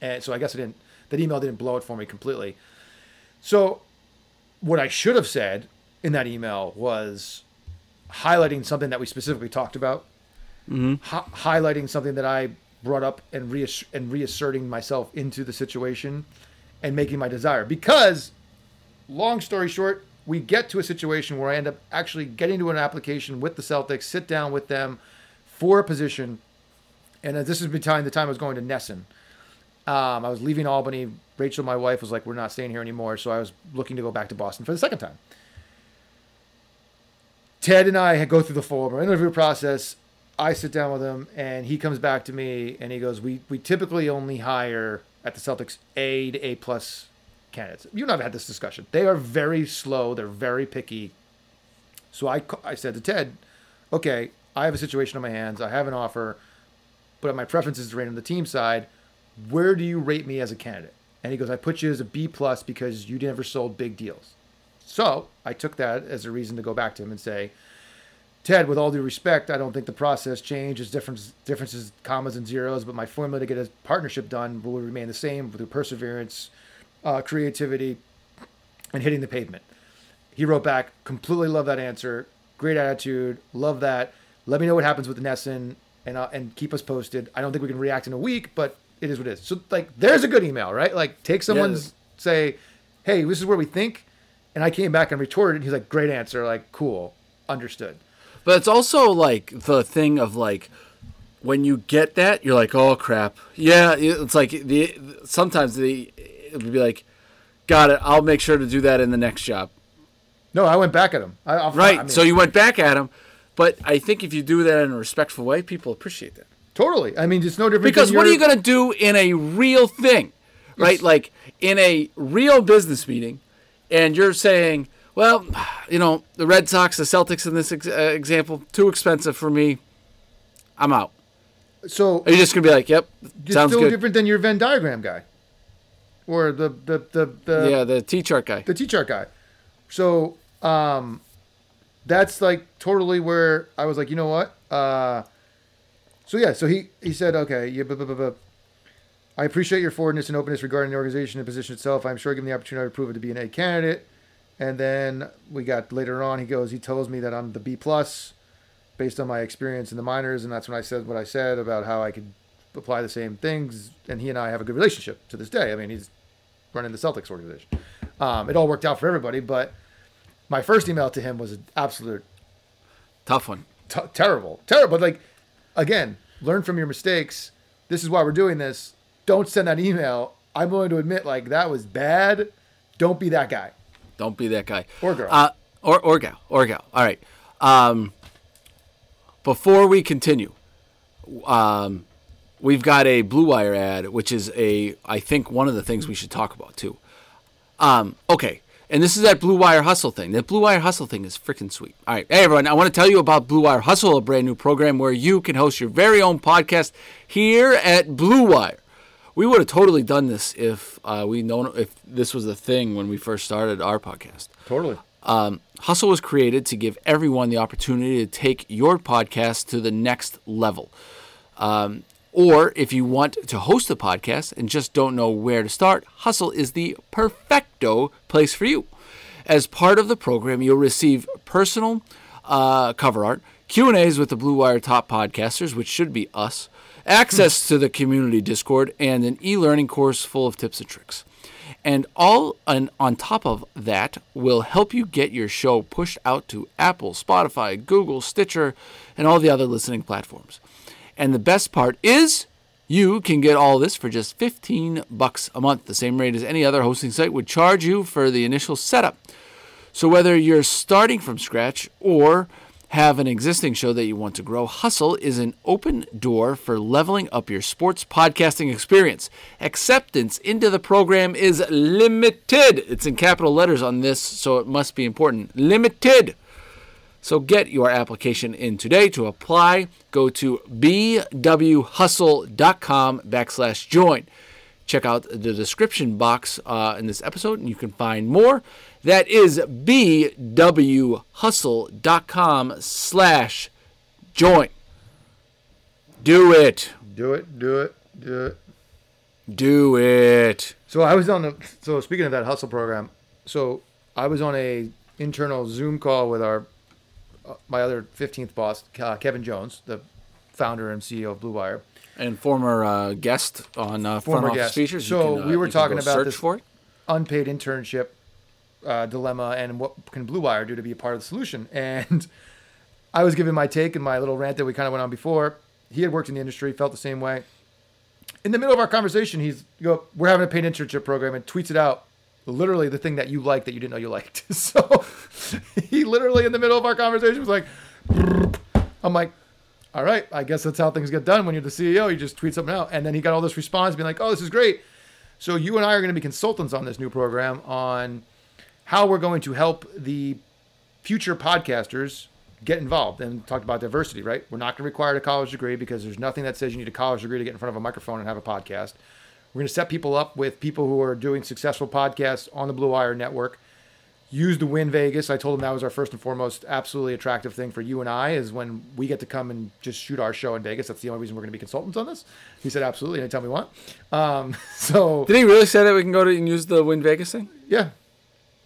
And so I guess I didn't. That email didn't blow it for me completely. So what I should have said in that email was highlighting something that we specifically talked about, hi- highlighting something that I brought up and, reass- and reasserting myself into the situation and making my desire. Because, long story short, we get to a situation where I end up actually getting to an application with the Celtics, sit down with them for a position. And this is between the time I was going to Nesson. Um, I was leaving Albany. Rachel, my wife, was like, "We're not staying here anymore." So I was looking to go back to Boston for the second time. Ted and I go through the full interview process. I sit down with him, and he comes back to me, and he goes, "We we typically only hire at the Celtics A to A plus candidates. You and I've had this discussion. They are very slow. They're very picky. So I I said to Ted, "Okay, I have a situation on my hands. I have an offer, but my preference is to rate on the team side. Where do you rate me as a candidate?" And he goes, I put you as a B plus because you never sold big deals. So I took that as a reason to go back to him and say, Ted, with all due respect, I don't think the process changes, difference, differences, commas, and zeros, but my formula to get a partnership done will remain the same through perseverance, uh, creativity, and hitting the pavement. He wrote back, completely love that answer. Great attitude. Love that. Let me know what happens with Nesson and uh, and keep us posted. I don't think we can react in a week, but it is what it is. So like, there's a good email, right? Like, take someone's say, hey, this is where we think, and I came back and retorted, and he's like, great answer. Like, cool, understood. But it's also like the thing of like when you get that, you're like, oh crap. Yeah, it's like the sometimes the it would be like, got it. I'll make sure to do that in the next job. No, I went back at him. I, Right. I mean, so you went back at him, but I think if you do that in a respectful way, people appreciate that. totally. I mean, it's no different. Because what are you going to do in a real thing, right? Like in a real business meeting, and you're saying, well, you know, the Red Sox, the Celtics in this ex- uh, example, too expensive for me. I'm out. So Are you just going to be like, yep, sounds still good? different than your Venn diagram guy, or the the the the, yeah, the T chart guy. the T chart guy. So um, that's like totally where I was like, you know what? Uh, so yeah, so he he said, okay, yeah, blah, blah, blah. I appreciate your forwardness and openness regarding the organization and position itself. I'm sure given the opportunity, I would prove it to be an A candidate. And then we got later on, he goes, he tells me that I'm the B plus based on my experience in the minors, and that's when I said what I said about how I could apply the same things. And he and I have a good relationship to this day. I mean, he's running the Celtics organization. Um, it all worked out for everybody, but my first email to him was an absolute Tough one. t- terrible, terrible. But like, again, learn from your mistakes. This is why we're doing this. Don't send that email. I'm willing to admit, like that was bad. Don't be that guy. Don't be that guy. Or girl. Uh, or, or gal. Or gal. All right. Um, before we continue, um, we've got a Blue Wire ad, which is a, I think, one of the things we should talk about too. Um, okay. And this is that Blue Wire Hustle thing. That Blue Wire Hustle thing is freaking sweet. All right. Hey, everyone. I want to tell you about Blue Wire Hustle, a brand new program where you can host your very own podcast here at Blue Wire. We would have totally done this if uh, we known if this was a thing when we first started our podcast. Totally. Um, Hustle was created to give everyone the opportunity to take your podcast to the next level. Um, or if you want to host a podcast and just don't know where to start, Hustle is the perfecto place for you. As part of the program, you'll receive personal uh, cover art, Q and A's with the Blue Wire top podcasters, which should be us, access to the community Discord, and an e-learning course full of tips and tricks. And all on top of that will help you get your show pushed out to Apple, Spotify, Google, Stitcher, and all the other listening platforms. And the best part is you can get all this for just 15 bucks a month, the same rate as any other hosting site would charge you for the initial setup. So whether you're starting from scratch or have an existing show that you want to grow, Hustle is an open door for leveling up your sports podcasting experience. Acceptance into the program is limited. It's in capital letters on this, so it must be important. Limited. So get your application in today. To apply, go to bwhustle.com backslash join. Check out the description box uh, in this episode, and you can find more. That is bwhustle.com slash join. Do it. Do it. Do it. Do it. Do it. So I was on the. So speaking of that hustle program, so I was on a internal Zoom call with our uh, my other 15th boss, uh, Kevin Jones, the founder and CEO of Blue Wire. And former uh, guest on uh, Former guest. Features. So can, uh, we were talking about search this- for unpaid internship uh, dilemma and what can Blue Wire do to be a part of the solution. [laughs] And I was giving my take and my little rant that we kind of went on before. He had worked in the industry, felt the same way. In the middle of our conversation, he's go, "We're having a paid internship program," and tweets it out. Literally, the thing that you liked that you didn't know you liked. [laughs] So he literally in the middle of our conversation was like, [laughs] "I'm like." All right, I guess that's how things get done when you're the CEO. You just tweet something out, and then he got all this response, being like, "Oh, this is great." So you and I are going to be consultants on this new program on how we're going to help the future podcasters get involved and talked about diversity, right? We're not going to require a college degree because there's nothing that says you need a college degree to get in front of a microphone and have a podcast. We're going to set people up with people who are doing successful podcasts on the Blue Wire Network. Use the Wynn Vegas. I told him that was our first and foremost absolutely attractive thing for you and I is when we get to come and just shoot our show in Vegas. That's the only reason we're going to be consultants on this. He said absolutely, anytime we want. Um, [laughs] so Did he really say that we can go to and use the Wynn Vegas thing? yeah,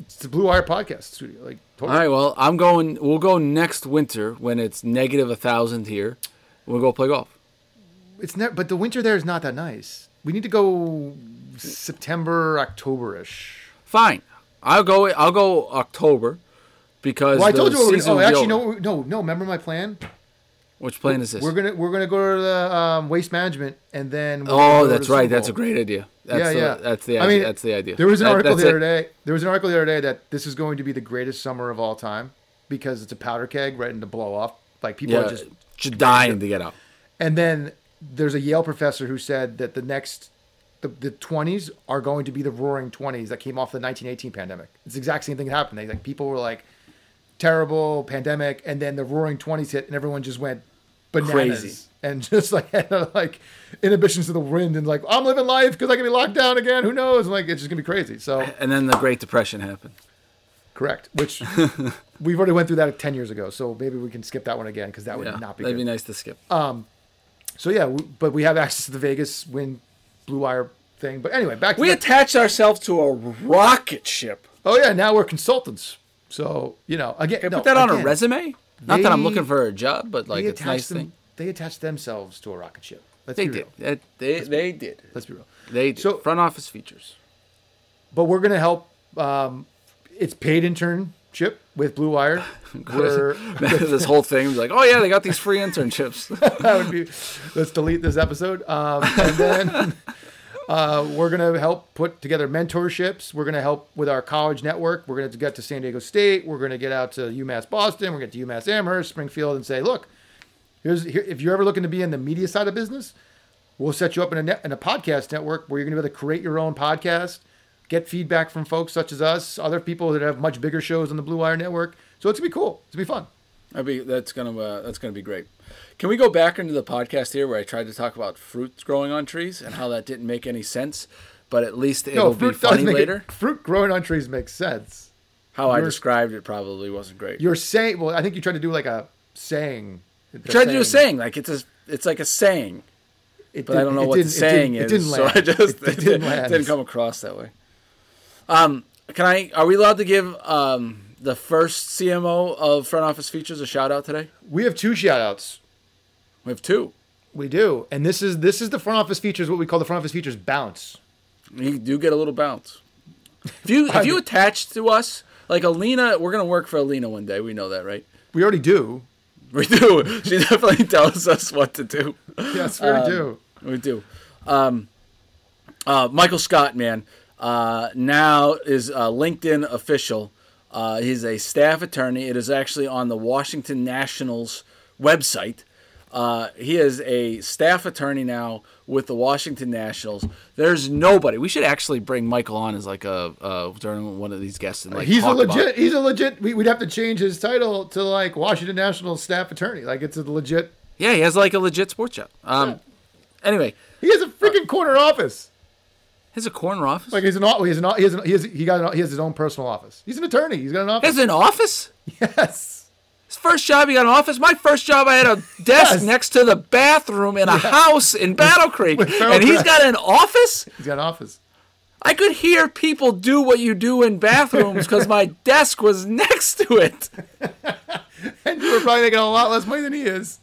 it's the Blue Wire podcast studio. Like totally. right. Well, I'm going. We'll go next winter when it's negative a thousand here. We'll go play golf. It's never, but the winter there is not that nice. We need to go September, October ish. Fine. I'll go. I'll go October because Well, I told you. What we're gonna, oh, actually, over. no, no, no. Remember my plan? Which plane is this? We're gonna we're gonna go to the um, waste management and then. we're gonna oh, that's right. That's a great idea. That's yeah, the, yeah. That's the. I idea. mean, that's the idea. There was an article the it. other day. There was an article the other day that this is going to be the greatest summer of all time because it's a powder keg ready to blow off. Like people Yeah, are just. just dying to get out. And then there's a Yale professor who said that the next. The, the 20s are going to be the roaring 20s that came off the 1918 pandemic. It's the exact same thing that happened. They, like people were like terrible pandemic and then the roaring 20s hit and everyone just went bananas Crazy. and just like [laughs] had like inhibitions to the Wynn and like I'm living life because I can be locked down again. Who knows? Like it's just gonna be crazy. So And then the Great Depression happened. correct, which [laughs] we've already went through that 10 years ago. So maybe we can skip that one again because that would Yeah, not be that'd good. be nice to skip. Um, so yeah, we, but we have access to the Vegas wind Blue Wire thing. But anyway, back to we the- attached ourselves to a rocket ship. oh yeah, now we're consultants. So you know again, no, put that on a resume? Not that I'm looking for a job, but like they it's a nice them, thing. They attached themselves to a rocket ship. Let's They be did. real. That- They, they did. Let's be real. They did. So- front office features. But we're gonna help. Um, it's paid internship with Blue Wire. [laughs] [laughs] [laughs] This whole thing was like, oh yeah, they got these free internships. that would be. Let's delete this episode. Um, and then uh, we're gonna help put together mentorships. We're gonna help with our college network. We're gonna get to San Diego State. We're gonna get out to UMass Boston. We're gonna get to UMass Amherst, Springfield, and say, look, here's here, if you're ever looking to be in the media side of business, we'll set you up in a net, in a podcast network where you're gonna be able to create your own podcast, get feedback from folks such as us, other people that have much bigger shows on the Blue Wire Network. So it's gonna be cool. It's gonna be fun. That'd be that's gonna uh, that's gonna be great. Can we go back into the podcast here where I tried to talk about fruits growing on trees and how that didn't make any sense, but at least it'll be fruit does funny make it- later. fruit growing on trees makes sense. How I you're- described it probably wasn't great. You're saying, well, I think you tried to do like a saying. I tried to do a saying like it's a it's like a saying, it but I don't know what the saying is, It didn't so land. I just it, [laughs] it, it didn't didn't come across that way. Um, can I? Are we allowed to give um the first CMO of front office features a shout out today? We have two shout outs. We have two. We do, and this is this is the front office features. What we call the front office features bounce. You do get a little bounce. If you if you [laughs] attach to us, like Alina, we're gonna work for Alina one day. We know that, right? We already do. [laughs] We do. She definitely tells us what to do. Yes, we Um, do. We do. Um, uh, Michael Scott, man, uh, now is uh, LinkedIn official. Uh, he's a staff attorney. It is actually on the Washington Nationals website. Uh, he is a staff attorney now with the Washington Nationals. There's nobody. We should actually bring Michael on as like a uh, during one of these guests and like He's a legit. He's a legit. We, we'd have to change his title to like Washington National Staff Attorney. Like it's a legit. Yeah, he has like a legit sports job. Um, anyway, He has a freaking corner office. he has a corner office. Like he's an. He has an. He has. An, he has. He got. An, he has his own personal office. He's an attorney. He's got an he office. has an office. [laughs] Yes. First job, he got an office. My first job, I had a desk Yes. next to the bathroom in a house in Battle Creek, with and he's got an office. He's got an office. I could hear people do what you do in bathrooms because my [laughs] desk was next to it. [laughs] And you were probably making a lot less money than he is.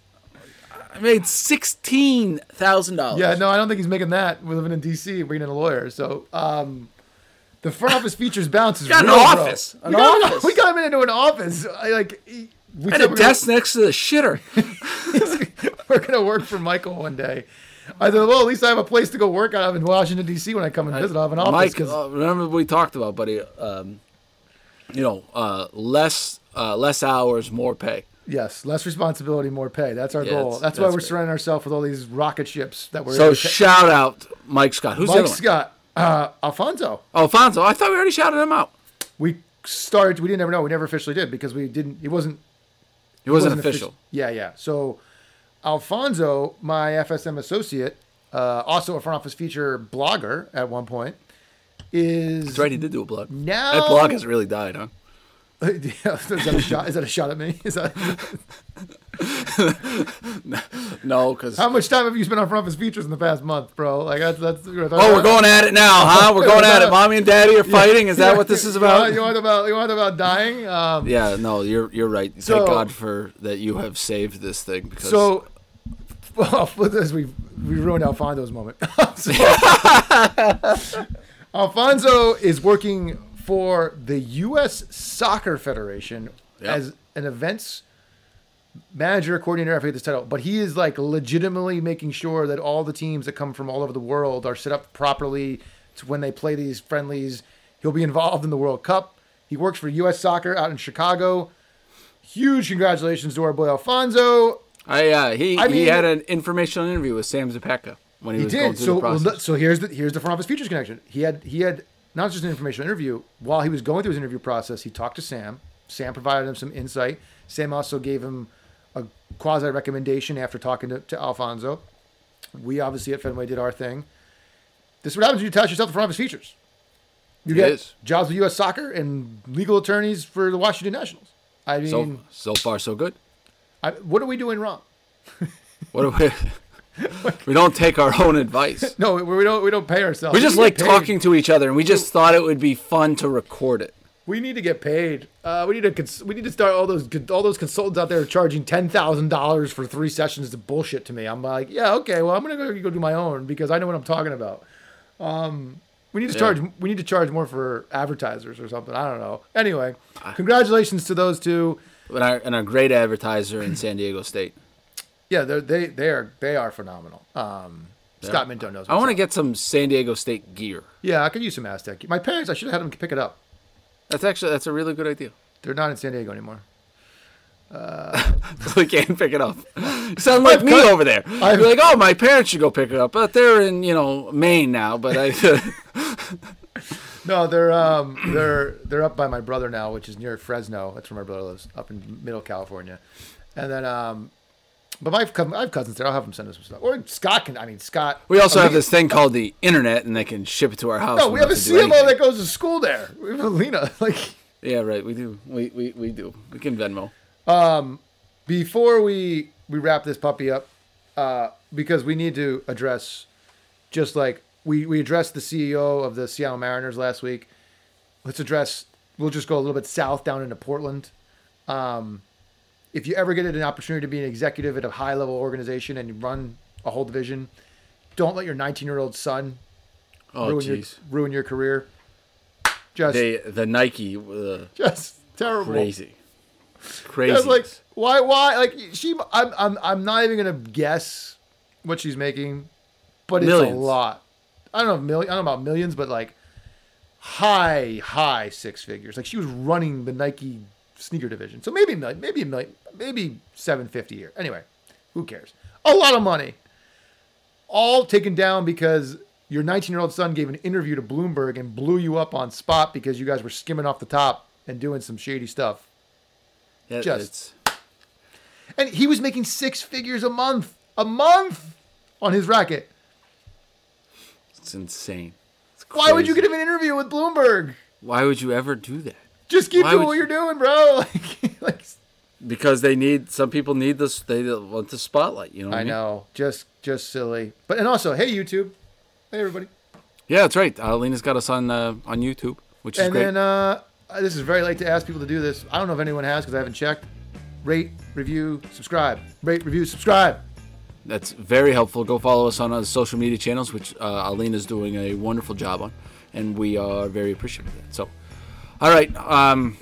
I made sixteen thousand dollars. Yeah, no, I don't think he's making that. We're living in D.C. bringing in a lawyer. So, um, the front office features bounce is Got an real, bro. office. An [laughs] we, got him- office. we got him into an office. I, like, we I had a desk next to the shitter. [laughs] We're gonna work for Michael one day. I said, well, at least I have a place to go work out of in Washington D.C. when I come and visit. I have an office Mike, uh, remember we talked about, buddy? Um, you know, uh, less uh, less hours, more pay. yes, less responsibility, more pay. That's our Yeah, goal. that's- That's, why we're great. surrounding ourselves with all these rocket ships that we're. So shout out Mike Scott. Who's Mike? Scott, uh, Alfonso. Oh, Alfonso. I thought we already shouted him out. We started. We didn't ever know. We never officially did because we didn't. It wasn't He wasn't, official. offici- Yeah, yeah. So Alfonso, my FSM associate, uh, also a front office feature blogger at one point, is That's right. He did do a blog. Now- that blog has really died, huh? Yeah, [laughs] is that a shot? Is that a shot at me? Is that [laughs] [laughs] No, because how much time have you spent on front office features in the past month, bro? Like that's that's. oh, we're going at it now, huh? We're going at it. [laughs] Mommy and Daddy are fighting. Is that what this [laughs] is about? You want about you want about dying? Um, Yeah, no, you're you're right. Thank So- God for that you have saved this thing because So, for we we ruined Alfonso's moment. So- Alfonso is working for the U.S. Soccer Federation Yep. as an events manager, coordinator. I forget this title, but he is like legitimately making sure that all the teams that come from all over the world are set up properly to when they play these friendlies. He'll be [laughs] involved in the World Cup. He works for U.S. Soccer out in Chicago. Huge congratulations to our boy Alfonso. I uh, he I he had an informational interview with Sam Zapeka when he, He was going did. through So, the well, process. th- so here's the here's the front office features connection. He had he had not just an informational interview. While he was going through his interview process, he talked to Sam. Sam provided him some insight. Sam also gave him a quasi recommendation after talking to, to Alfonso. We obviously at Fenway did our thing. This is what happens when you attach yourself to front of office features. You It get is. jobs with U.S. Soccer and legal attorneys for the Washington Nationals. I mean, so so far so good. I, what are we doing wrong? [laughs] What do we? [laughs] we don't take our own advice. [laughs] No, we we don't. We don't pay ourselves. We just get like paid. talking to each other, and we just thought it would be fun to record it. We need to get paid. Uh, we need to cons- we need to start all those all those consultants out there charging ten thousand dollars for three sessions. To bullshit to me. I'm like, yeah, okay. Well, I'm gonna go, go do my own because I know what I'm talking about. Um, we need to Yeah. charge. We need to charge more for advertisers or something. I don't know. Anyway, congratulations to those two. And our and a great advertiser in San Diego State. Yeah, they're, they they are they are phenomenal. Um, Scott Minto knows. I want to get some San Diego State gear. Yeah, I could use some Aztec. My parents, I should have had them pick it up. That's actually that's a really good idea. They're not in San Diego anymore. Uh, [laughs] we can't pick it up. You [laughs] sound like I've me cut- over there. I've- You're like, oh, my parents should go pick it up, but they're in you know Maine now. But I, [laughs] No, they're um they're they're up by my brother now, which is near Fresno. That's where my brother lives, up in Middle California. And then um, but my I have cousins there. I'll have them send us some stuff. Or Scott can. I mean Scott. we also oh, have this thing called the internet, and they can ship it to our house. No, we have a CMO that goes to school there. We have Alina. [laughs] Like Yeah, right. We do. We, we we do. We can Venmo. Um, before we we wrap this puppy up, uh, because we need to address, just like we we addressed the CEO of the Seattle Mariners last week. Let's address. We'll just go a little bit south down into Portland. Um, if you ever get an opportunity to be an executive at a high level organization and you run a whole division, don't let your 19 year old son Oh, ruin your ruin your career. Just They the Nike uh, just terrible. crazy, crazy. Was like, why, why? Like, she, I'm, I'm, I'm not even gonna guess what she's making, but it's Millions. a lot. I don't know, million. I don't know about millions, but like high, high six figures. Like she was running the Nike sneaker division, so maybe, a million, maybe a million, maybe seven fifty a year. Anyway, who cares? A lot of money, all taken down because. Your 19 year old son gave an interview to Bloomberg and blew you up on spot because you guys were skimming off the top and doing some shady stuff. yeah, just- it's, And he was making six figures a month, a month on his racket. it's insane. It's Why would you give him an interview with Bloomberg? Why would you ever do that? Just keep Why doing what you- you're doing, bro. [laughs] Like, like Because they need some people need this. They want the spotlight. You know. I, I mean? know, just just silly. But and also, hey YouTube, hey everybody. Yeah, that's right. Uh, Lena's got us on uh, on YouTube, which is And great. And then uh, this is very late to ask people to do this. I don't know if anyone has because I haven't checked. Rate, review, subscribe. Rate, review, subscribe. That's very helpful. Go follow us on our social media channels, which uh, Alina's doing a wonderful job on, and we are very appreciative of that. So, all right, um,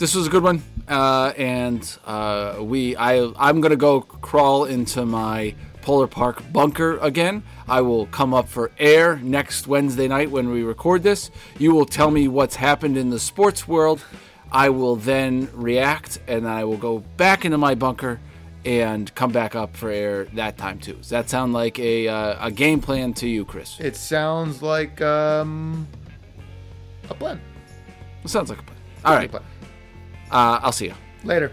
this was a good one, uh, and uh, we I I'm gonna go crawl into my Polar Park bunker again. I will come up for air next Wednesday night when we record this. You will tell me what's happened in the sports world. I will then react, and then I will go back into my bunker and come back up for air that time too. Does that sound like a uh, a game plan to you, Chris? It sounds like um, a plan. It sounds like a plan. All right, Plan. Uh, I'll see you. Later.